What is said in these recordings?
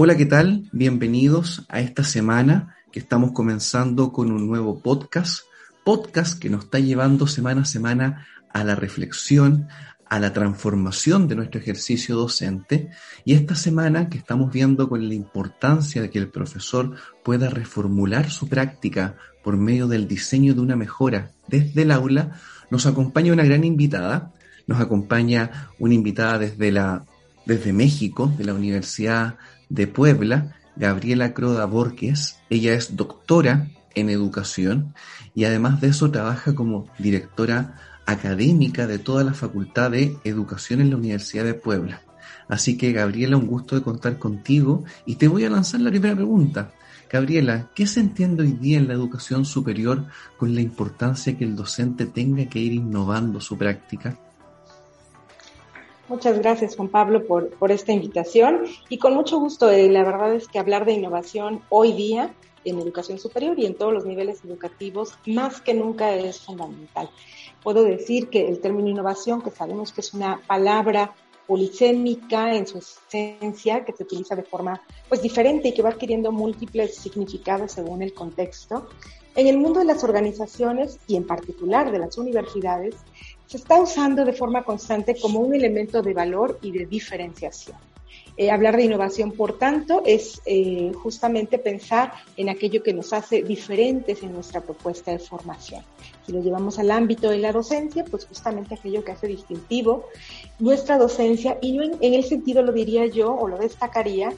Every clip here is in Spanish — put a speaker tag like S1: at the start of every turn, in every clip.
S1: Hola, ¿qué tal? Bienvenidos a esta semana que estamos comenzando con un nuevo podcast, podcast que nos está llevando semana a semana a la reflexión, a la transformación de nuestro ejercicio docente y esta semana que estamos viendo con la importancia de que el profesor pueda reformular su práctica por medio del diseño de una mejora desde el aula, nos acompaña una gran invitada, nos acompaña una invitada desde la desde México, de la Universidad de Puebla, Gabriela Croda Borges. Ella es doctora en educación y además de eso trabaja como directora académica de toda la Facultad de Educación en la Universidad de Puebla. Así que Gabriela, un gusto de contar contigo y te voy a lanzar la primera pregunta. Gabriela, ¿qué se entiende hoy día en la educación superior con la importancia que el docente tenga que ir innovando su práctica?
S2: Muchas gracias, Juan Pablo, por, por esta invitación y con mucho gusto. Eh, la verdad es que hablar de innovación hoy día en educación superior y en todos los niveles educativos más que nunca es fundamental. Puedo decir que el término innovación, que sabemos que es una palabra polisémica en su esencia, que se utiliza de forma pues diferente y que va adquiriendo múltiples significados según el contexto. En el mundo de las organizaciones y en particular de las universidades, se está usando de forma constante como un elemento de valor y de diferenciación. Eh, hablar de innovación, por tanto, es eh, justamente pensar en aquello que nos hace diferentes en nuestra propuesta de formación. Si lo llevamos al ámbito de la docencia, pues justamente aquello que hace distintivo nuestra docencia, y en, en el sentido, lo diría yo, o lo destacaría,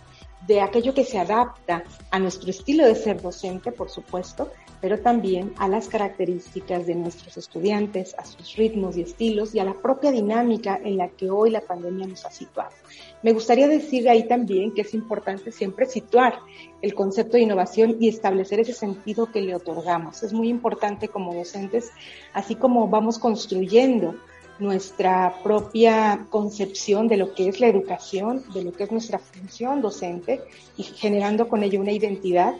S2: de aquello que se adapta a nuestro estilo de ser docente, por supuesto, pero también a las características de nuestros estudiantes, a sus ritmos y estilos y a la propia dinámica en la que hoy la pandemia nos ha situado. Me gustaría decir ahí también que es importante siempre situar el concepto de innovación y establecer ese sentido que le otorgamos. Es muy importante como docentes, así como vamos construyendo nuestra propia concepción de lo que es la educación, de lo que es nuestra función docente y generando con ello una identidad,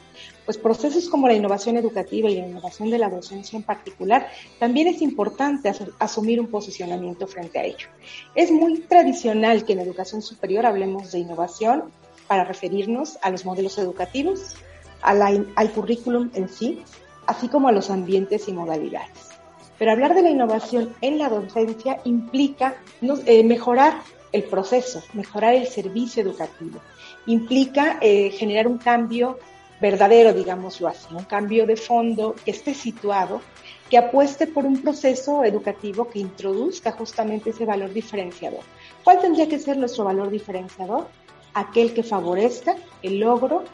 S2: pues procesos como la innovación educativa y la innovación de la docencia en particular, también es importante asumir un posicionamiento frente a ello. Es muy tradicional que en educación superior hablemos de innovación para referirnos a los modelos educativos, al currículum en sí, así como a los ambientes y modalidades. Pero hablar de la innovación en la docencia implica eh, mejorar el proceso, mejorar el servicio educativo. Implica eh, generar un cambio verdadero, digámoslo así, un cambio de fondo que esté situado, que apueste por un proceso educativo que introduzca justamente ese valor diferenciador. ¿Cuál tendría que ser nuestro valor diferenciador? Aquel que favorezca el logro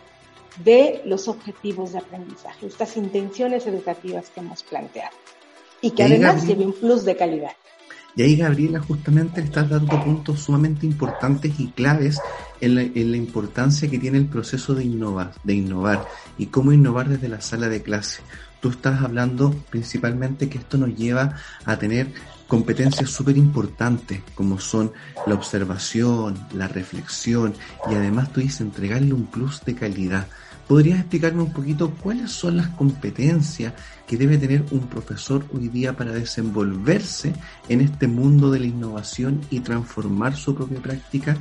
S2: de los objetivos de aprendizaje, estas intenciones educativas que hemos planteado y que además lleve un plus de calidad.
S1: Y ahí, Gabriela, justamente le estás dando puntos sumamente importantes y claves en la, en la, importancia que tiene el proceso de innovar, de innovar y cómo innovar desde la sala de clase. Tú estás hablando principalmente que esto nos lleva a tener competencias súper importantes como son la observación, la reflexión y además tú dices entregarle un plus de calidad. ¿Podrías explicarme un poquito cuáles son las competencias que debe tener un profesor hoy día para desenvolverse en este mundo de la innovación y transformar su propia práctica?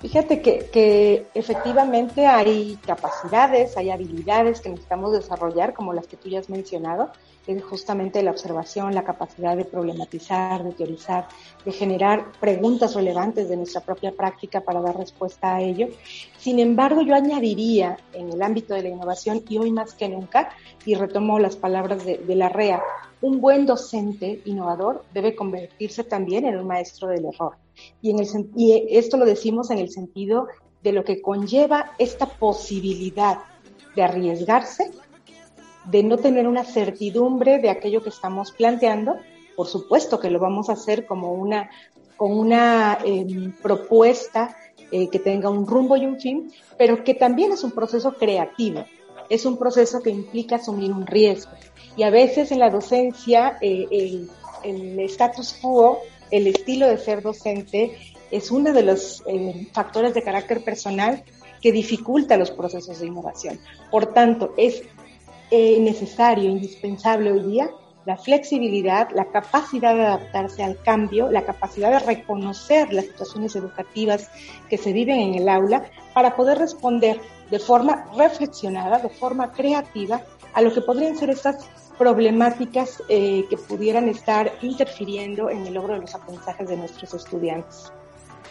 S2: Fíjate que, que, efectivamente hay capacidades, hay habilidades que necesitamos desarrollar, como las que tú ya has mencionado, es justamente la observación, la capacidad de problematizar, de teorizar, de generar preguntas relevantes de nuestra propia práctica para dar respuesta a ello. Sin embargo, yo añadiría en el ámbito de la innovación, y hoy más que nunca, y retomo las palabras de, de la REA, un buen docente innovador debe convertirse también en un maestro del error y esto lo decimos en el sentido de lo que conlleva esta posibilidad de arriesgarse, de no tener una certidumbre de aquello que estamos planteando. Por supuesto que lo vamos a hacer como una con una em, propuesta eh, que tenga un rumbo y un fin, pero que también es un proceso creativo, es un proceso que implica asumir un riesgo. Y a veces en la docencia eh, el, el, status quo, el estilo de ser docente, es uno de los eh, factores de carácter personal que dificulta los procesos de innovación. Por tanto, es eh, necesario, indispensable hoy día la flexibilidad, la capacidad de adaptarse al cambio, la capacidad de reconocer las situaciones educativas que se viven en el aula para poder responder de forma reflexionada, de forma creativa a lo que podrían ser estas problemáticas eh, que pudieran estar interfiriendo en el logro de los aprendizajes de nuestros estudiantes.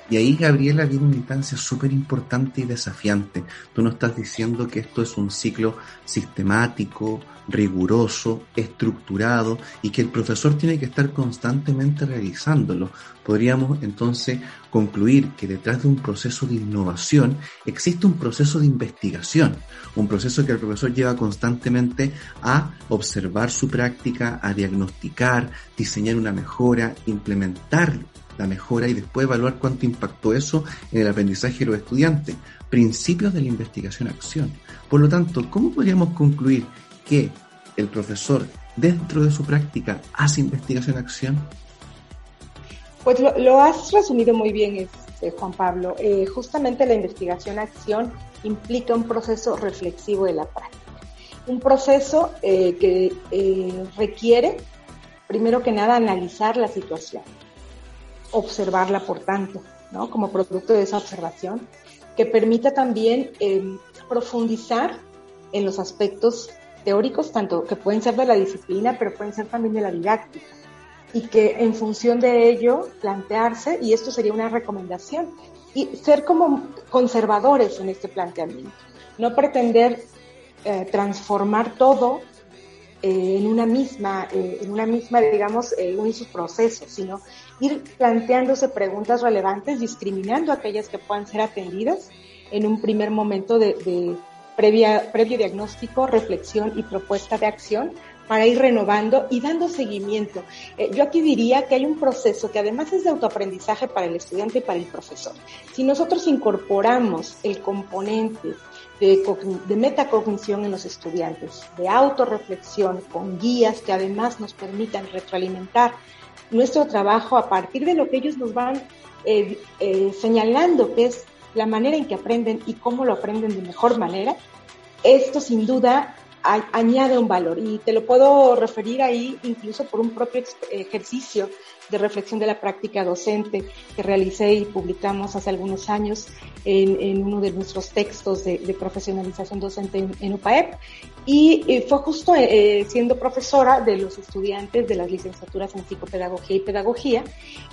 S1: Y ahí, Gabriela, viene una instancia súper importante y desafiante. Tú no estás diciendo que esto es un ciclo sistemático, riguroso, estructurado y que el profesor tiene que estar constantemente realizándolo. Podríamos entonces concluir que detrás de un proceso de innovación existe un proceso de investigación, un proceso que el profesor lleva constantemente a observar su práctica, a diagnosticar, diseñar una mejora, implementar la mejora y después evaluar cuánto impactó eso en el aprendizaje de los estudiantes. Principios de la investigación-acción. Por lo tanto, ¿cómo podríamos concluir que el profesor dentro de su práctica hace investigación-acción?
S2: Pues lo, has resumido muy bien, este, Juan Pablo. Eh, justamente la investigación-acción implica un proceso reflexivo de la práctica. Un proceso eh, que eh, requiere, primero que nada, analizar la situación observarla, por tanto, ¿no? como producto de esa observación, que permita también em, profundizar en los aspectos teóricos, tanto que pueden ser de la disciplina, pero pueden ser también de la didáctica, y que en función de ello plantearse, y esto sería una recomendación, y ser como conservadores en este planteamiento, no pretender eh, transformar todo eh, en una misma, eh, en una misma, digamos, en un proceso, sino ir planteándose preguntas relevantes, discriminando aquellas que puedan ser atendidas en un primer momento de, previa, previo diagnóstico, reflexión y propuesta de acción para ir renovando y dando seguimiento. Eh, yo aquí diría que hay un proceso que además es de autoaprendizaje para el estudiante y para el profesor. Si nosotros incorporamos el componente de, de metacognición en los estudiantes, de autorreflexión con guías que además nos permitan retroalimentar nuestro trabajo a partir de lo que ellos nos van eh, eh, señalando, que es la manera en que aprenden y cómo lo aprenden de mejor manera, esto sin duda añade un valor y te lo puedo referir ahí incluso por un propio ejercicio de reflexión de la práctica docente que realicé y publicamos hace algunos años en, uno de nuestros textos de, profesionalización docente en, UPAEP. Y eh, fue justo eh, siendo profesora de los estudiantes de las licenciaturas en psicopedagogía y pedagogía,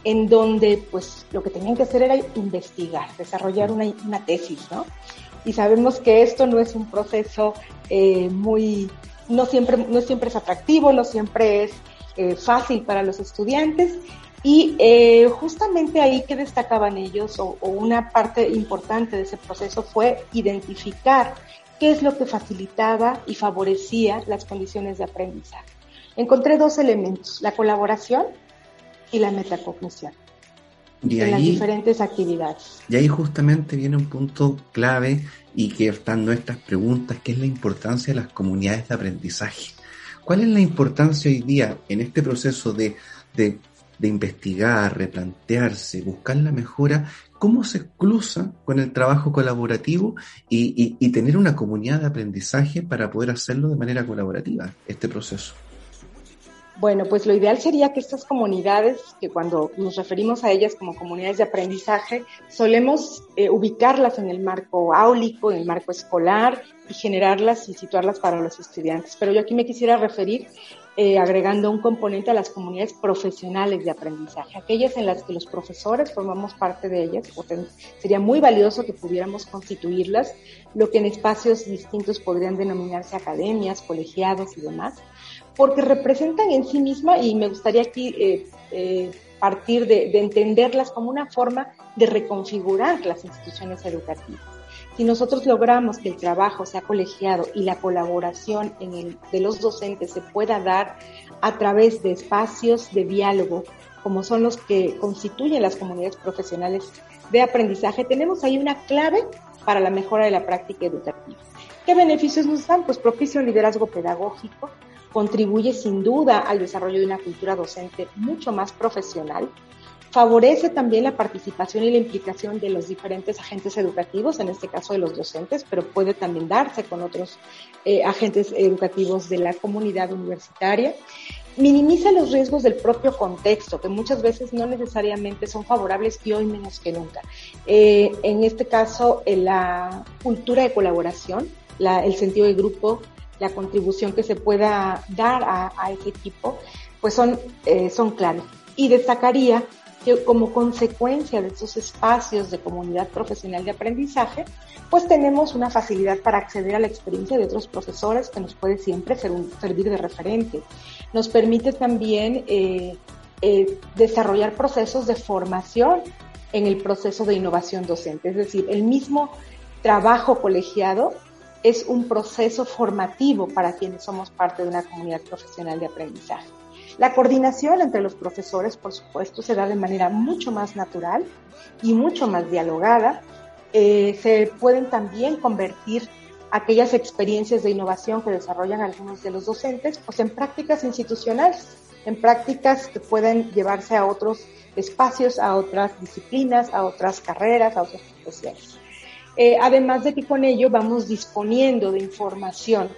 S2: en donde pues lo que tenían que hacer era investigar, desarrollar una, una tesis, ¿no? Y sabemos que esto no es un proceso eh, muy, no siempre, no siempre es atractivo, no siempre es eh, fácil para los estudiantes. Y eh, justamente ahí que destacaban ellos, o, una parte importante de ese proceso fue identificar qué es lo que facilitaba y favorecía las condiciones de aprendizaje. Encontré dos elementos, la colaboración y la metacognición. Y en las diferentes actividades.
S1: Y ahí justamente viene un punto clave y que están nuestras preguntas, que es la importancia de las comunidades de aprendizaje. ¿Cuál es la importancia hoy día en este proceso de, de, investigar, replantearse, buscar la mejora? ¿Cómo se cruza con el trabajo colaborativo y, y tener una comunidad de aprendizaje para poder hacerlo de manera colaborativa, este proceso?
S2: Bueno, pues lo ideal sería que estas comunidades, que cuando nos referimos a ellas como comunidades de aprendizaje, solemos eh, ubicarlas en el marco áulico, en el marco escolar y generarlas y situarlas para los estudiantes. Pero yo aquí me quisiera referir eh, agregando un componente a las comunidades profesionales de aprendizaje, aquellas en las que los profesores formamos parte de ellas, sería muy valioso que pudiéramos constituirlas, lo que en espacios distintos podrían denominarse academias, colegiados y demás porque representan en sí misma, y me gustaría aquí eh, eh, partir de, entenderlas como una forma de reconfigurar las instituciones educativas. Si nosotros logramos que el trabajo sea colegiado y la colaboración en el, de los docentes se pueda dar a través de espacios de diálogo como son los que constituyen las comunidades profesionales de aprendizaje, tenemos ahí una clave para la mejora de la práctica educativa. ¿Qué beneficios nos dan? Pues propicia un liderazgo pedagógico, contribuye sin duda al desarrollo de una cultura docente mucho más profesional, favorece también la participación y la implicación de los diferentes agentes educativos, en este caso de los docentes, pero puede también darse con otros eh, agentes educativos de la comunidad universitaria. Minimiza los riesgos del propio contexto, que muchas veces no necesariamente son favorables y hoy menos que nunca. Eh, en este caso, en la cultura de colaboración, el sentido de grupo, la contribución que se pueda dar a, ese equipo, pues son, eh, son clave. Y destacaría que como consecuencia de esos espacios de comunidad profesional de aprendizaje, pues tenemos una facilidad para acceder a la experiencia de otros profesores que nos puede siempre ser un, servir de referente. Nos permite también eh, eh, desarrollar procesos de formación en el proceso de innovación docente, es decir, el mismo trabajo colegiado es un proceso formativo para quienes somos parte de una comunidad profesional de aprendizaje. La coordinación entre los profesores, por supuesto, se da de manera mucho más natural y mucho más dialogada. Eh, se pueden también convertir aquellas experiencias de innovación que desarrollan algunos de los docentes, pues en prácticas institucionales, en prácticas que pueden llevarse a otros espacios, a otras disciplinas, a otras carreras, a otras profesiones. Eh, además de que con ello vamos disponiendo de información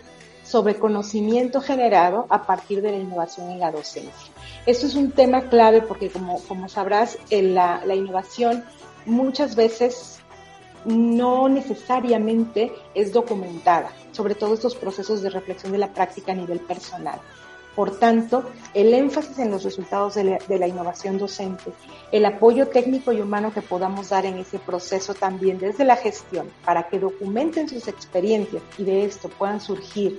S2: sobre conocimiento generado a partir de la innovación en la docencia. Esto es un tema clave porque, como, sabrás, la innovación muchas veces no necesariamente es documentada, sobre todo estos procesos de reflexión de la práctica a nivel personal. Por tanto, el énfasis en los resultados de la, innovación docente, el apoyo técnico y humano que podamos dar en ese proceso también desde la gestión para que documenten sus experiencias y de esto puedan surgir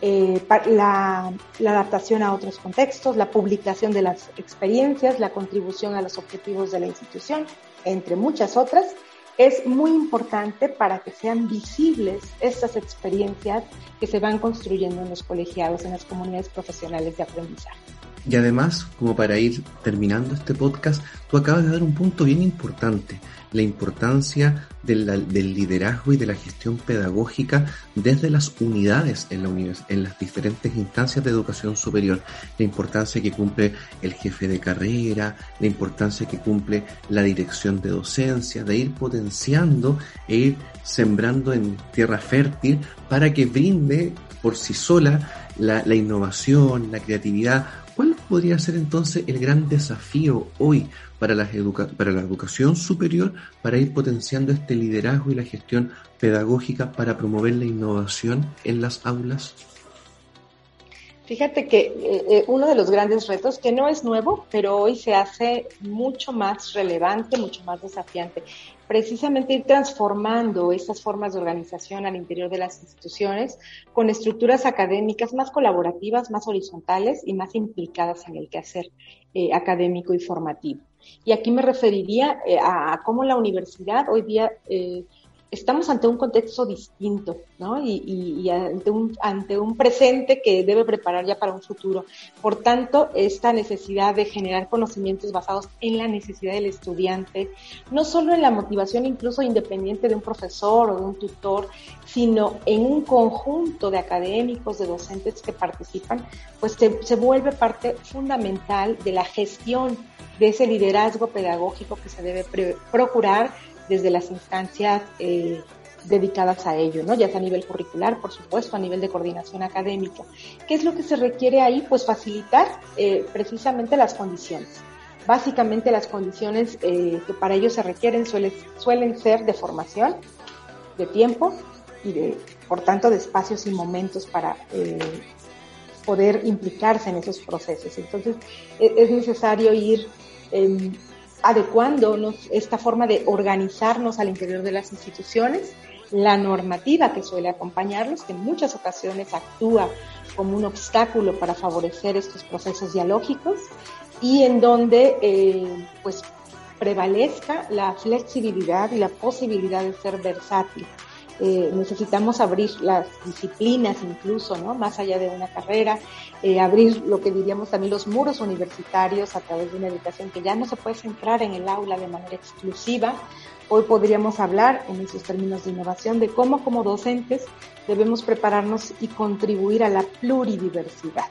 S2: eh, la, la, adaptación a otros contextos, la publicación de las experiencias, la contribución a los objetivos de la institución, entre muchas otras, es muy importante para que sean visibles estas experiencias que se van construyendo en los colegiados, en las comunidades profesionales de aprendizaje.
S1: Y además, como para ir terminando este podcast, tú acabas de dar un punto bien importante, la importancia del, liderazgo y de la gestión pedagógica desde las unidades en, la en las diferentes instancias de educación superior, la importancia que cumple el jefe de carrera, la importancia que cumple la dirección de docencia, de ir potenciando e ir sembrando en tierra fértil para que brinde por sí sola la, innovación, la creatividad, ¿Cuál podría ser entonces el gran desafío hoy para la, para la educación superior para ir potenciando este liderazgo y la gestión pedagógica para promover la innovación en las aulas?
S2: Fíjate que eh, eh, uno de los grandes retos, que no es nuevo, pero hoy se hace mucho más relevante, mucho más desafiante, precisamente ir transformando estas formas de organización al interior de las instituciones con estructuras académicas más colaborativas, más horizontales y más implicadas en el quehacer eh, académico y formativo. Y aquí me referiría a, cómo la universidad hoy día estamos ante un contexto distinto, ¿no? Y, ante, un, ante un presente que debe preparar ya para un futuro. Por tanto, esta necesidad de generar conocimientos basados en la necesidad del estudiante, no solo en la motivación incluso independiente de un profesor o de un tutor, sino en un conjunto de académicos, de docentes que participan, pues se, se vuelve parte fundamental de la gestión de ese liderazgo pedagógico que se debe procurar desde las instancias eh, dedicadas a ello, ¿no? Ya sea a nivel curricular, por supuesto, a nivel de coordinación académica. ¿Qué es lo que se requiere ahí? Pues facilitar eh, precisamente las condiciones. Básicamente las condiciones eh, que para ello se requieren suelen, suelen ser de formación, de tiempo y de, por tanto, de espacios y momentos para poder implicarse en esos procesos. Entonces, e, es necesario ir em, adecuándonos esta forma de organizarnos al interior de las instituciones, la normativa que suele acompañarlos, que en muchas ocasiones actúa como un obstáculo para favorecer estos procesos dialógicos y en donde eh, pues prevalezca la flexibilidad y la posibilidad de ser versátil. Eh, necesitamos abrir las disciplinas incluso, ¿no? Más allá de una carrera, eh, abrir lo que diríamos también los muros universitarios a través de una educación que ya no se puede centrar en el aula de manera exclusiva. Hoy podríamos hablar en esos términos de innovación de cómo como docentes debemos prepararnos y contribuir a la pluridiversidad.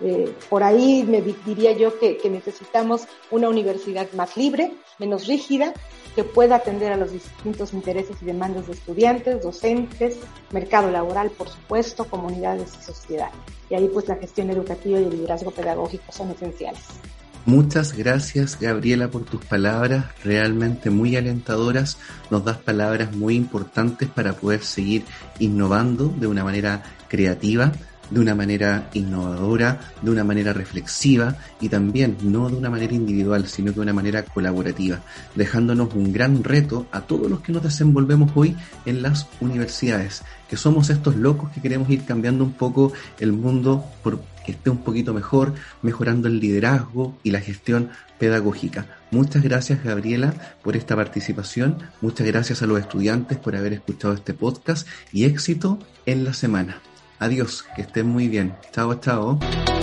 S2: Eh, por ahí me diría yo que, necesitamos una universidad más libre, menos rígida, que pueda atender a los distintos intereses y demandas de estudiantes, docentes, mercado laboral, por supuesto, comunidades y sociedad. Y ahí pues la gestión educativa y el liderazgo pedagógico son esenciales.
S1: Muchas gracias Gabriela por tus palabras, realmente muy alentadoras. Nos das palabras muy importantes para poder seguir innovando de una manera creativa de una manera innovadora, de una manera reflexiva y también no de una manera individual, sino de una manera colaborativa, dejándonos un gran reto a todos los que nos desenvolvemos hoy en las universidades, que somos estos locos que queremos ir cambiando un poco el mundo por que esté un poquito mejor, mejorando el liderazgo y la gestión pedagógica. Muchas gracias Gabriela por esta participación, muchas gracias a los estudiantes por haber escuchado este podcast y éxito en la semana. Adiós, que estén muy bien. Chao, chao.